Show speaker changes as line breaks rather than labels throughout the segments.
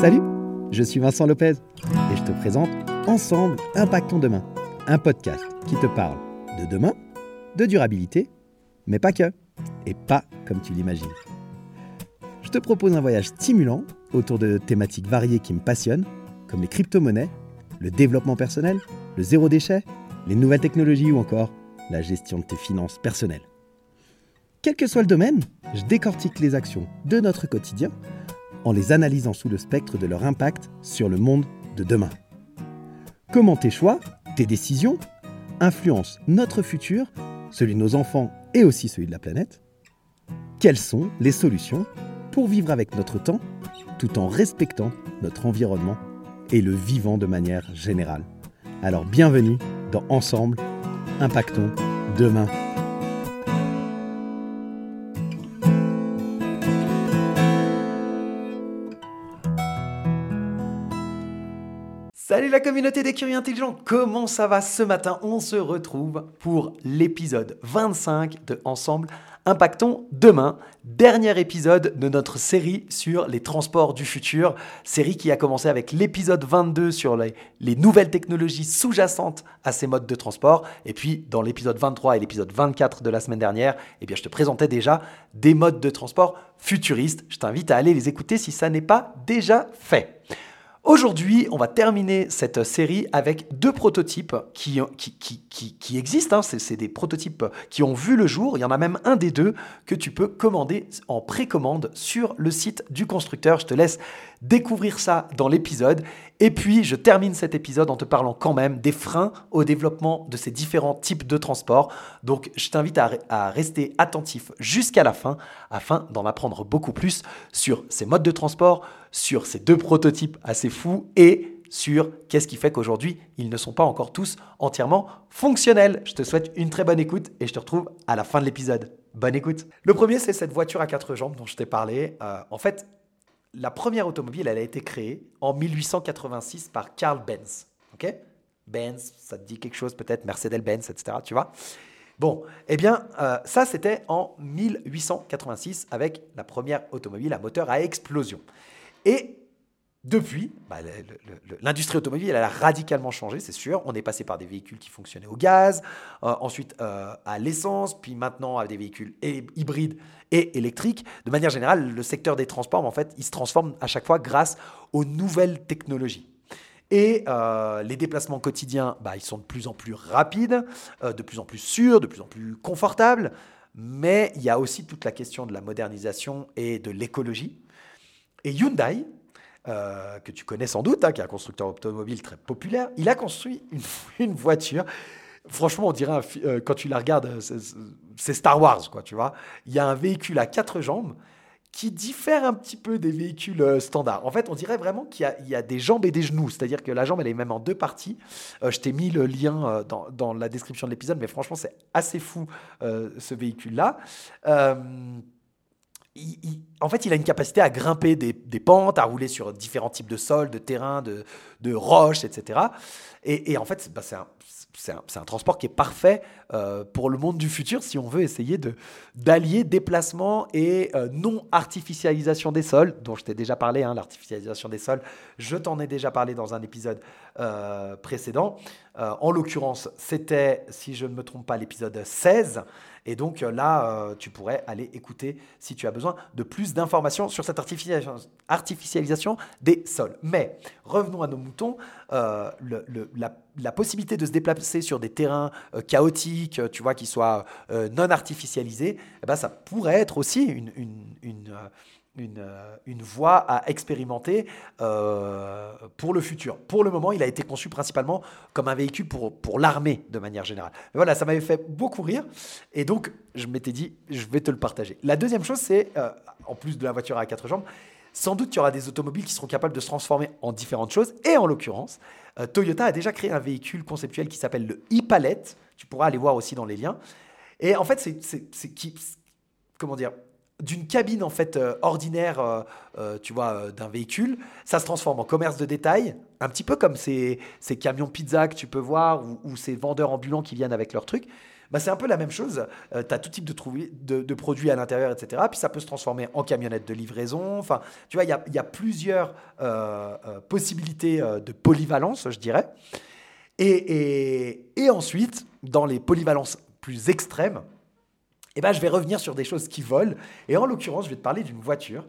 Salut, je suis Vincent Lopez et je te présente Ensemble Impactons Demain, un podcast qui te parle de demain, de durabilité, mais pas que, et pas comme tu l'imagines. Je te propose un voyage stimulant autour de thématiques variées qui me passionnent, comme les crypto-monnaies, le développement personnel, le zéro déchet, les nouvelles technologies ou encore la gestion de tes finances personnelles. Quel que soit le domaine, je décortique les actions de notre quotidien en les analysant sous le spectre de leur impact sur le monde de demain. Comment tes choix, tes décisions, influencent notre futur, celui de nos enfants et aussi celui de la planète? Quelles sont les solutions pour vivre avec notre temps tout en respectant notre environnement et le vivant de manière générale? Alors bienvenue dans Ensemble, impactons demain. Salut la communauté des curieux intelligents, comment ça va ce matin? On se retrouve pour l'épisode 25 de Ensemble Impactons demain, dernier épisode de notre série sur les transports du futur, série qui a commencé avec l'épisode 22 sur les, nouvelles technologies sous-jacentes à ces modes de transport, et puis dans l'épisode 23 et l'épisode 24 de la semaine dernière, eh bien, je te présentais déjà des modes de transport futuristes. Je t'invite à aller les écouter si ça n'est pas déjà fait. Aujourd'hui, on va terminer cette série avec deux prototypes qui, existent. Hein. C'est des prototypes qui ont vu le jour. Il y en a même un des deux que tu peux commander en précommande sur le site du constructeur. Je te laisse découvrir ça dans l'épisode. Et puis, je termine cet épisode en te parlant quand même des freins au développement de ces différents types de transports. Donc, je t'invite à, rester attentif jusqu'à la fin afin d'en apprendre beaucoup plus sur ces modes de transport, sur ces deux prototypes assez fous et sur qu'est-ce qui fait qu'aujourd'hui, ils ne sont pas encore tous entièrement fonctionnels. Je te souhaite une très bonne écoute et je te retrouve à la fin de l'épisode. Bonne écoute. Le premier, c'est cette voiture à quatre jambes dont je t'ai parlé. Euh, en fait, la première automobile, elle a été créée en 1886 par Carl Benz. Ok? Benz, ça te dit quelque chose peut-être, Mercedes-Benz, etc. Tu vois? Bon, eh bien, euh, ça c'était en 1886 avec la première automobile à moteur à explosion. Et depuis, bah, l'industrie automobile elle a radicalement changé, c'est sûr. On est passé par des véhicules qui fonctionnaient au gaz, euh, ensuite euh, à l'essence, puis maintenant à des véhicules hybrides et électriques. De manière générale, le secteur des transports, en fait, il se transforme à chaque fois grâce aux nouvelles technologies. Et euh, les déplacements quotidiens, bah, ils sont de plus en plus rapides, de plus en plus sûrs, de plus en plus confortables. Mais il y a aussi toute la question de la modernisation et de l'écologie. Et Hyundai, euh, que tu connais sans doute, hein, qui est un constructeur automobile très populaire, il a construit une, voiture. Franchement, on dirait, euh, quand tu la regardes, euh, c'est Star Wars, quoi, tu vois. Il y a un véhicule à quatre jambes qui diffère un petit peu des véhicules standards. En fait, on dirait vraiment qu'il y, a des jambes et des genoux, c'est-à-dire que la jambe, elle est même en deux parties. je t'ai mis le lien dans, dans, la description de l'épisode, mais franchement, c'est assez fou, ce véhicule-là en fait, il a une capacité à grimper des, pentes, à rouler sur différents types de sols, de terrains, de, roches, etc. Et, en fait, bah, c'est un, transport qui est parfait euh, pour le monde du futur si on veut essayer d'allier déplacement et euh, non-artificialisation des sols, dont je t'ai déjà parlé, hein, l'artificialisation des sols, je t'en ai déjà parlé dans un épisode euh, précédent. En l'occurrence, c'était, si je ne me trompe pas, l'épisode 16. Et donc euh, là, euh, tu pourrais aller écouter si tu as besoin de plus d'informations sur cette artificialisation des sols. Mais revenons à nos moutons. Euh, la, possibilité de se déplacer sur des terrains chaotiques, tu vois, qui soient non artificialisés, eh ben, ça pourrait être aussi une, euh, une voie à expérimenter euh, pour le futur. Pour le moment, il a été conçu principalement comme un véhicule pour, pour l'armée de manière générale. Mais voilà, ça m'avait fait beaucoup rire. Et donc, je m'étais dit, je vais te le partager. La deuxième chose, c'est, euh, en plus de la voiture à quatre jambes, sans doute qu'il y aura des automobiles qui seront capables de se transformer en différentes choses. Et en l'occurrence, Toyota a déjà créé un véhicule conceptuel qui s'appelle le e-Palette. Tu pourras aller voir aussi dans les liens. Et en fait, c'est qui comment dire d'une cabine en fait euh, ordinaire, euh, euh, tu vois, d'un véhicule, ça se transforme en commerce de détail, un petit peu comme ces, camions pizza que tu peux voir ou, ces vendeurs ambulants qui viennent avec leurs trucs. Bah, c'est un peu la même chose. Euh, tu as tout type de, produits à l'intérieur, etc. Puis ça peut se transformer en camionnette de livraison. Enfin, tu vois, il y a, plusieurs possibilités de polyvalence, je dirais. Et, ensuite, dans les polyvalences plus extrêmes, eh ben, je vais revenir sur des choses qui volent. Et en l'occurrence, je vais te parler d'une voiture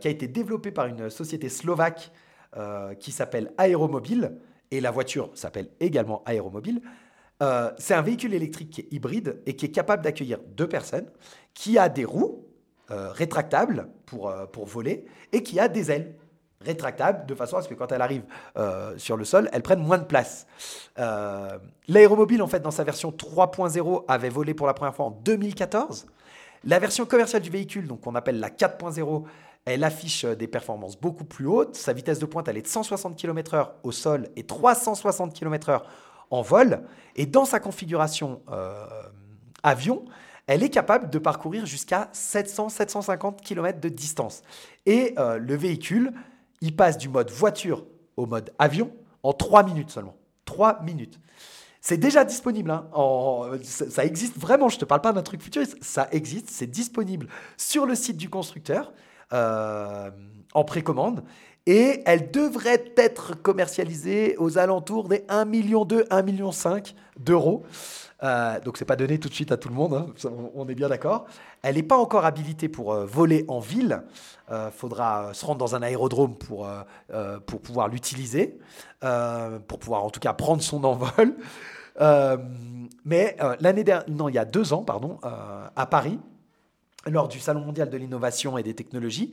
qui a été développée par une société slovaque qui s'appelle Aéromobile. Et la voiture s'appelle également Aéromobile. Euh, c'est un véhicule électrique qui est hybride et qui est capable d'accueillir deux personnes, qui a des roues euh, rétractables pour, euh, pour voler et qui a des ailes rétractables de façon à ce que quand elle arrive sur le sol, elle prenne moins de place. L'aéromobile, en fait, dans sa version 3.0, avait volé pour la première fois en 2014. La version commerciale du véhicule, donc qu'on appelle la 4.0, elle affiche des performances beaucoup plus hautes. Sa vitesse de pointe, elle est de 160 km/h au sol et 360 km/h en vol. Et dans sa configuration euh, avion, elle est capable de parcourir jusqu'à 700-750 km de distance. Et euh, le véhicule, il passe du mode voiture au mode avion en 3 minutes seulement. 3 minutes. C'est déjà disponible. Hein. ça, existe vraiment. Je ne te parle pas d'un truc futuriste. Ça existe. C'est disponible sur le site du constructeur euh, en précommande et elle devrait être commercialisée aux alentours des 1,2 million, 1,5 million d'euros. Euh, donc c'est pas donné tout de suite à tout le monde, hein, on est bien d'accord. Elle n'est pas encore habilitée pour euh, voler en ville. Il euh, faudra se rendre dans un aérodrome pour, pour pouvoir l'utiliser, pour pouvoir en tout cas prendre son envol. mais l'année dernière, non, il y a deux ans, pardon, à Paris, lors du Salon mondial de l'innovation et des technologies,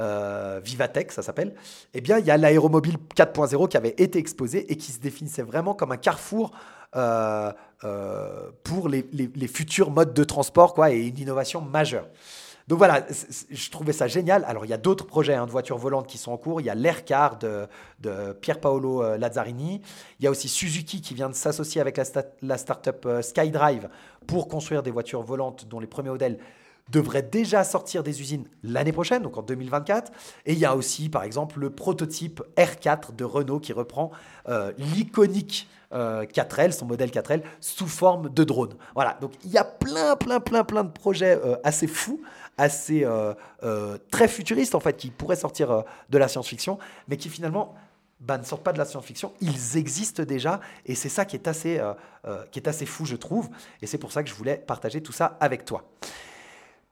euh, Vivatech, ça s'appelle, eh bien, il y a l'aéromobile 4.0 qui avait été exposé et qui se définissait vraiment comme un carrefour euh, euh, pour les, futurs modes de transport quoi, et une innovation majeure. Donc voilà, je trouvais ça génial. Alors il y a d'autres projets hein, de voitures volantes qui sont en cours. Il y a l'Aircar de, de Paolo Lazzarini. Il y a aussi Suzuki qui vient de s'associer avec la, la start-up SkyDrive pour construire des voitures volantes dont les premiers modèles devrait déjà sortir des usines l'année prochaine, donc en 2024. Et il y a aussi, par exemple, le prototype R4 de Renault qui reprend euh, l'iconique 4L, euh, son modèle 4L, sous forme de drone. Voilà, donc il y a plein, plein, plein, plein de projets euh, assez fous, assez très futuristes en fait, qui pourraient sortir de la science-fiction, mais qui finalement bah, ne sortent pas de la science-fiction, ils existent déjà, et c'est ça qui est, assez, qui est assez fou, je trouve, et c'est pour ça que je voulais partager tout ça avec toi.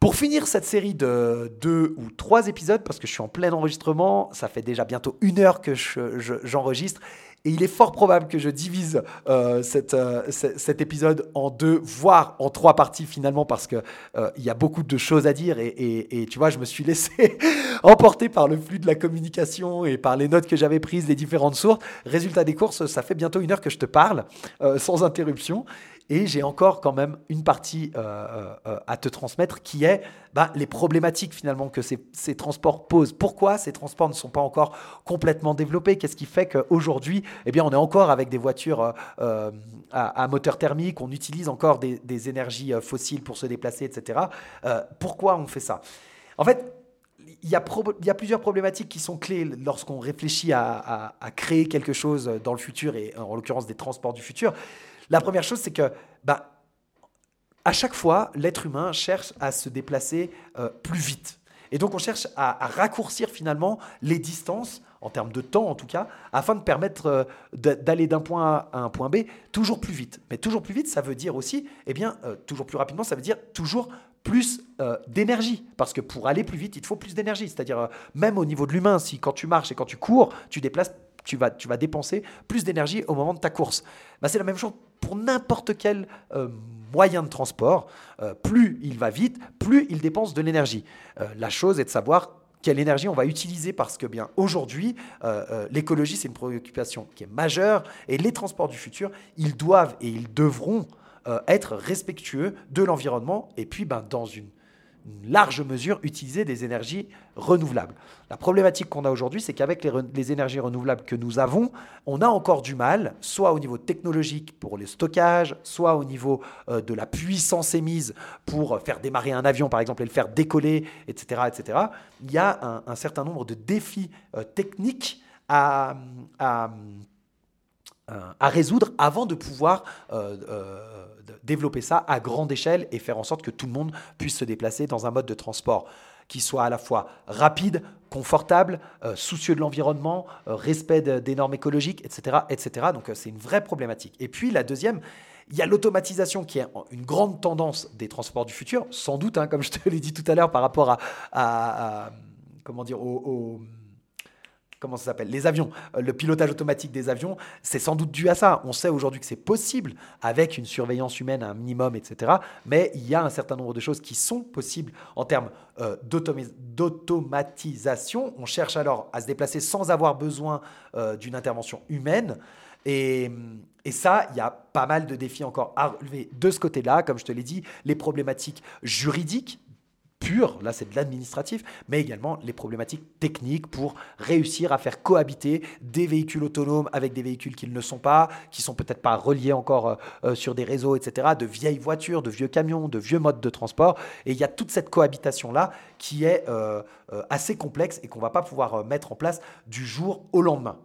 Pour finir cette série de deux ou trois épisodes, parce que je suis en plein enregistrement, ça fait déjà bientôt une heure que j'enregistre. et il est fort probable que je divise euh, euh, cet épisode en deux, voire en trois parties finalement, parce qu'il euh, y a beaucoup de choses à dire. Et, tu vois, je me suis laissé emporter par le flux de la communication et par les notes que j'avais prises, les différentes sources. Résultat des courses, ça fait bientôt une heure que je te parle, sans interruption. Et j'ai encore quand même une partie euh, euh, euh, à te transmettre qui est bah, les problématiques finalement que ces, transports posent. Pourquoi ces transports ne sont pas encore complètement développés? Qu'est-ce qui fait qu'aujourd'hui, eh bien, on est encore avec des voitures à, moteur thermique, on utilise encore des, énergies fossiles pour se déplacer, etc. pourquoi on fait ça? En fait, il y, a plusieurs problématiques qui sont clés lorsqu'on réfléchit à, créer quelque chose dans le futur, et en l'occurrence des transports du futur. La première chose, c'est que bah, à chaque fois, l'être humain cherche à se déplacer euh, plus vite. Et donc on cherche à, raccourcir finalement les distances, en termes de temps en tout cas, afin de permettre euh, d'aller d'un point A à un point B toujours plus vite. Mais toujours plus vite, ça veut dire aussi, eh bien, euh, toujours plus rapidement, ça veut dire toujours plus d'énergie. Parce que pour aller plus vite, il te faut plus d'énergie. C'est-à-dire, même au niveau de l'humain, si quand tu marches et quand tu cours, tu déplaces tu vas, tu vas dépenser plus d'énergie au moment de ta course. Bah, c'est la même chose pour n'importe quel euh, moyen de transport. Euh, plus il va vite, plus il dépense de l'énergie. Euh, la chose est de savoir quelle énergie on va utiliser parce que bien aujourd'hui, l'écologie, c'est une préoccupation qui est majeure et les transports du futur, ils doivent et ils devront être respectueux de l'environnement et puis ben, dans une large mesure utiliser des énergies renouvelables. La problématique qu'on a aujourd'hui, c'est qu'avec les, énergies renouvelables que nous avons, on a encore du mal, soit au niveau technologique pour le stockage, soit au niveau euh, de la puissance émise pour faire démarrer un avion, par exemple, et le faire décoller, etc. etc. Il y a un, certain nombre de défis euh, techniques à, à résoudre avant de pouvoir développer ça à grande échelle et faire en sorte que tout le monde puisse se déplacer dans un mode de transport qui soit à la fois rapide, confortable, soucieux de l'environnement, respect des normes écologiques, etc. etc. Donc c'est une vraie problématique. Et puis la deuxième, il y a l'automatisation qui est une grande tendance des transports du futur, sans doute, hein, comme je te l'ai dit tout à l'heure, par rapport à, comment dire, au, comment ça s'appelle? Les avions, euh, le pilotage automatique des avions, c'est sans doute dû à ça. On sait aujourd'hui que c'est possible avec une surveillance humaine à un minimum, etc. Mais il y a un certain nombre de choses qui sont possibles en termes euh, d'automatisation. On cherche alors à se déplacer sans avoir besoin euh, d'une intervention humaine. Et, et ça, il y a pas mal de défis encore à relever de ce côté-là, comme je te l'ai dit, les problématiques juridiques pures, là c'est de l'administratif, mais également les problématiques techniques pour réussir à faire cohabiter des véhicules autonomes avec des véhicules qui ne sont pas, qui sont peut-être pas reliés encore euh, euh, sur des réseaux, etc., de vieilles voitures, de vieux camions, de vieux modes de transport. Et il y a toute cette cohabitation-là qui est euh, assez complexe et qu'on va pas pouvoir mettre en place du jour au lendemain.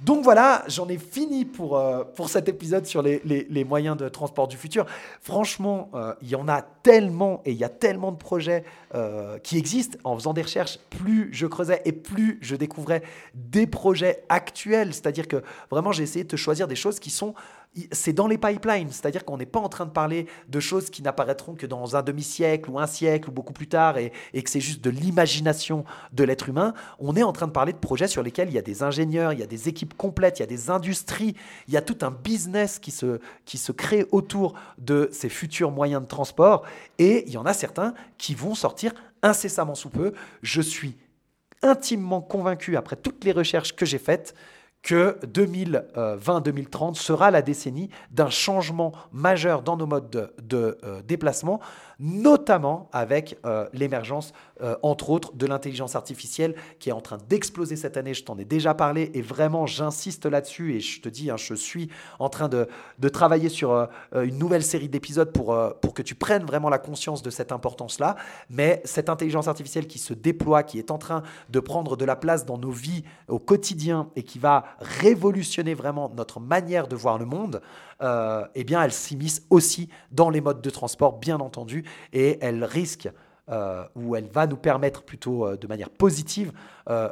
Donc voilà, j'en ai fini pour, euh, pour cet épisode sur les, les, moyens de transport du futur. Franchement, euh, il y en a tellement et il y a tellement de projets euh, qui existent. En faisant des recherches, plus je creusais et plus je découvrais des projets actuels. C'est-à-dire que vraiment, j'ai essayé de te choisir des choses qui sont c'est dans les pipelines, c'est-à-dire qu'on n'est pas en train de parler de choses qui n'apparaîtront que dans un demi-siècle ou un siècle ou beaucoup plus tard et, que c'est juste de l'imagination de l'être humain. On est en train de parler de projets sur lesquels il y a des ingénieurs, il y a des équipes complètes, il y a des industries, il y a tout un business qui se, qui se crée autour de ces futurs moyens de transport et il y en a certains qui vont sortir incessamment sous peu. Je intimement convaincu, après toutes les recherches que j'ai faites, que 2020-2030 sera la décennie d'un changement majeur dans nos modes de, euh, déplacement, notamment avec euh, l'émergence, euh, entre autres, de l'intelligence artificielle qui est en train d'exploser cette année. Je t'en ai déjà parlé et vraiment, j'insiste là-dessus et je te dis, hein, je suis en train de, de travailler sur une nouvelle série d'épisodes pour, pour que tu prennes vraiment la conscience de cette importance-là. Mais cette intelligence artificielle qui se déploie, qui est en train de prendre de la place dans nos vies au quotidien et qui va révolutionner vraiment notre manière de voir le monde, euh, eh bien, elle s'immisce aussi dans les modes de transport, bien entendu, et elle risque euh, où elle va nous permettre plutôt euh, de manière positive euh,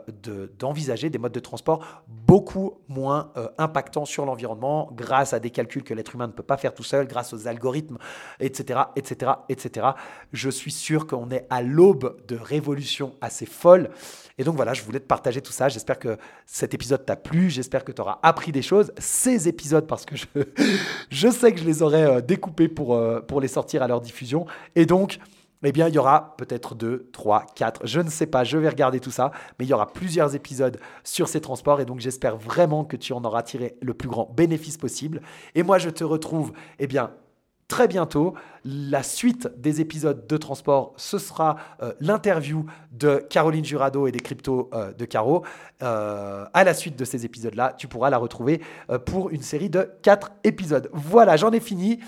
d'envisager des modes de transport beaucoup moins impactants sur l'environnement grâce à des calculs que l'être humain ne peut pas faire tout seul, grâce aux algorithmes, etc. etc., etc. Je suis sûr qu'on est à l'aube de révolutions assez folles. Et donc voilà, je voulais te partager tout ça. J'espère que cet épisode t'a plu. J'espère que tu auras appris des choses. Ces épisodes, parce que je, sais que je les aurais découpés pour, pour les sortir à leur diffusion. Et donc, eh bien, il y aura peut-être deux, trois, quatre, je ne sais pas, je vais regarder tout ça, mais il y aura plusieurs épisodes sur ces transports et donc j'espère vraiment que tu en auras tiré le plus grand bénéfice possible. Et moi, je te retrouve, eh bien, très bientôt. La suite des épisodes de transport, ce sera euh, l'interview de Caroline Jurado et des cryptos euh, de Caro. Euh, à la suite de ces épisodes-là, tu pourras la retrouver pour une série de quatre épisodes. Voilà, j'en ai fini.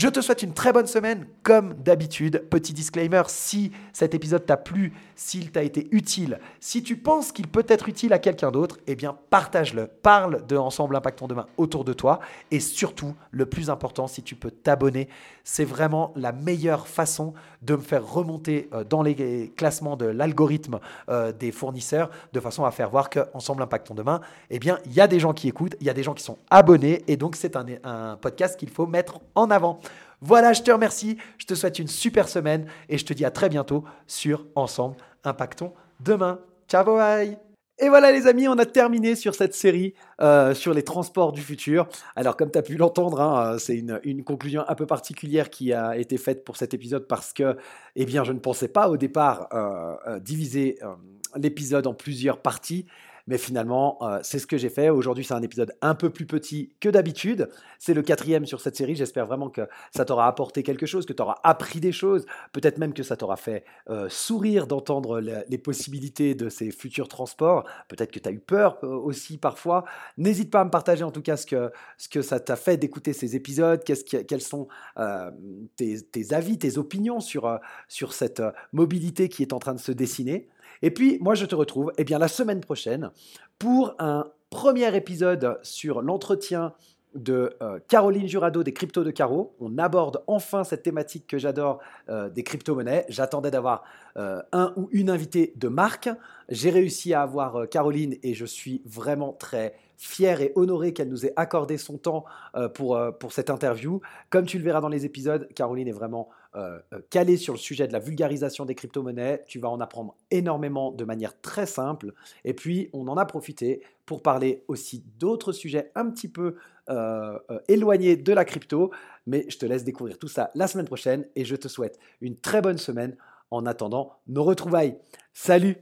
Je te souhaite une très bonne semaine, comme d'habitude. Petit disclaimer, si cet épisode t'a plu, s'il t'a été utile, si tu penses qu'il peut être utile à quelqu'un d'autre, eh bien partage-le. Parle de Ensemble Impactons Demain autour de toi. Et surtout, le plus important, si tu peux t'abonner, c'est vraiment la meilleure façon de me faire remonter euh, dans les classements de l'algorithme euh, des fournisseurs, de façon à faire voir qu'Ensemble Impactons Demain, eh bien, il y a des gens qui écoutent, il y a des gens qui sont abonnés, et donc c'est un, un podcast qu'il faut mettre en avant. Voilà, je te remercie, je te souhaite une super semaine et je te dis à très bientôt sur Ensemble Impactons demain. Ciao, bye et voilà les amis, on a terminé sur cette série euh, sur les transports du futur. Alors comme tu as pu l'entendre, hein, c'est une, conclusion un peu particulière qui a été faite pour cet épisode parce que eh bien, je ne pensais pas au départ euh, euh, diviser l'épisode en plusieurs parties. Mais finalement, euh, c'est ce que j'ai fait. Aujourd'hui, c'est un épisode un peu plus petit que d'habitude. C'est le quatrième sur cette série. J'espère vraiment que ça t'aura apporté quelque chose, que tu auras appris des choses. Peut-être même que ça t'aura fait euh, sourire d'entendre les possibilités de ces futurs transports. Peut-être que tu as eu peur euh, aussi parfois. N'hésite pas à me partager en tout cas ce que, ce que ça t'a fait d'écouter ces épisodes. quels sont tes, tes, avis, tes opinions sur, sur cette mobilité qui est en train de se dessiner. Et puis, moi, je te retrouve eh bien, la semaine prochaine pour un premier épisode sur l'entretien de euh, Caroline Jurado des Cryptos de Caro. On aborde enfin cette thématique que j'adore euh, des crypto-monnaies. J'attendais d'avoir euh, un ou une invitée de marque. J'ai réussi à avoir Caroline et je suis vraiment très fier et honoré qu'elle nous ait accordé son temps pour, pour cette interview. Comme tu le verras dans les épisodes, Caroline est vraiment calée sur le sujet de la vulgarisation des crypto-monnaies. Tu vas en apprendre énormément de manière très simple. Et puis, on en a profité pour parler aussi d'autres sujets un petit peu euh, euh, éloignés de la crypto. Mais je te laisse découvrir tout ça la semaine prochaine et je te souhaite une très bonne semaine en attendant nos retrouvailles. Salut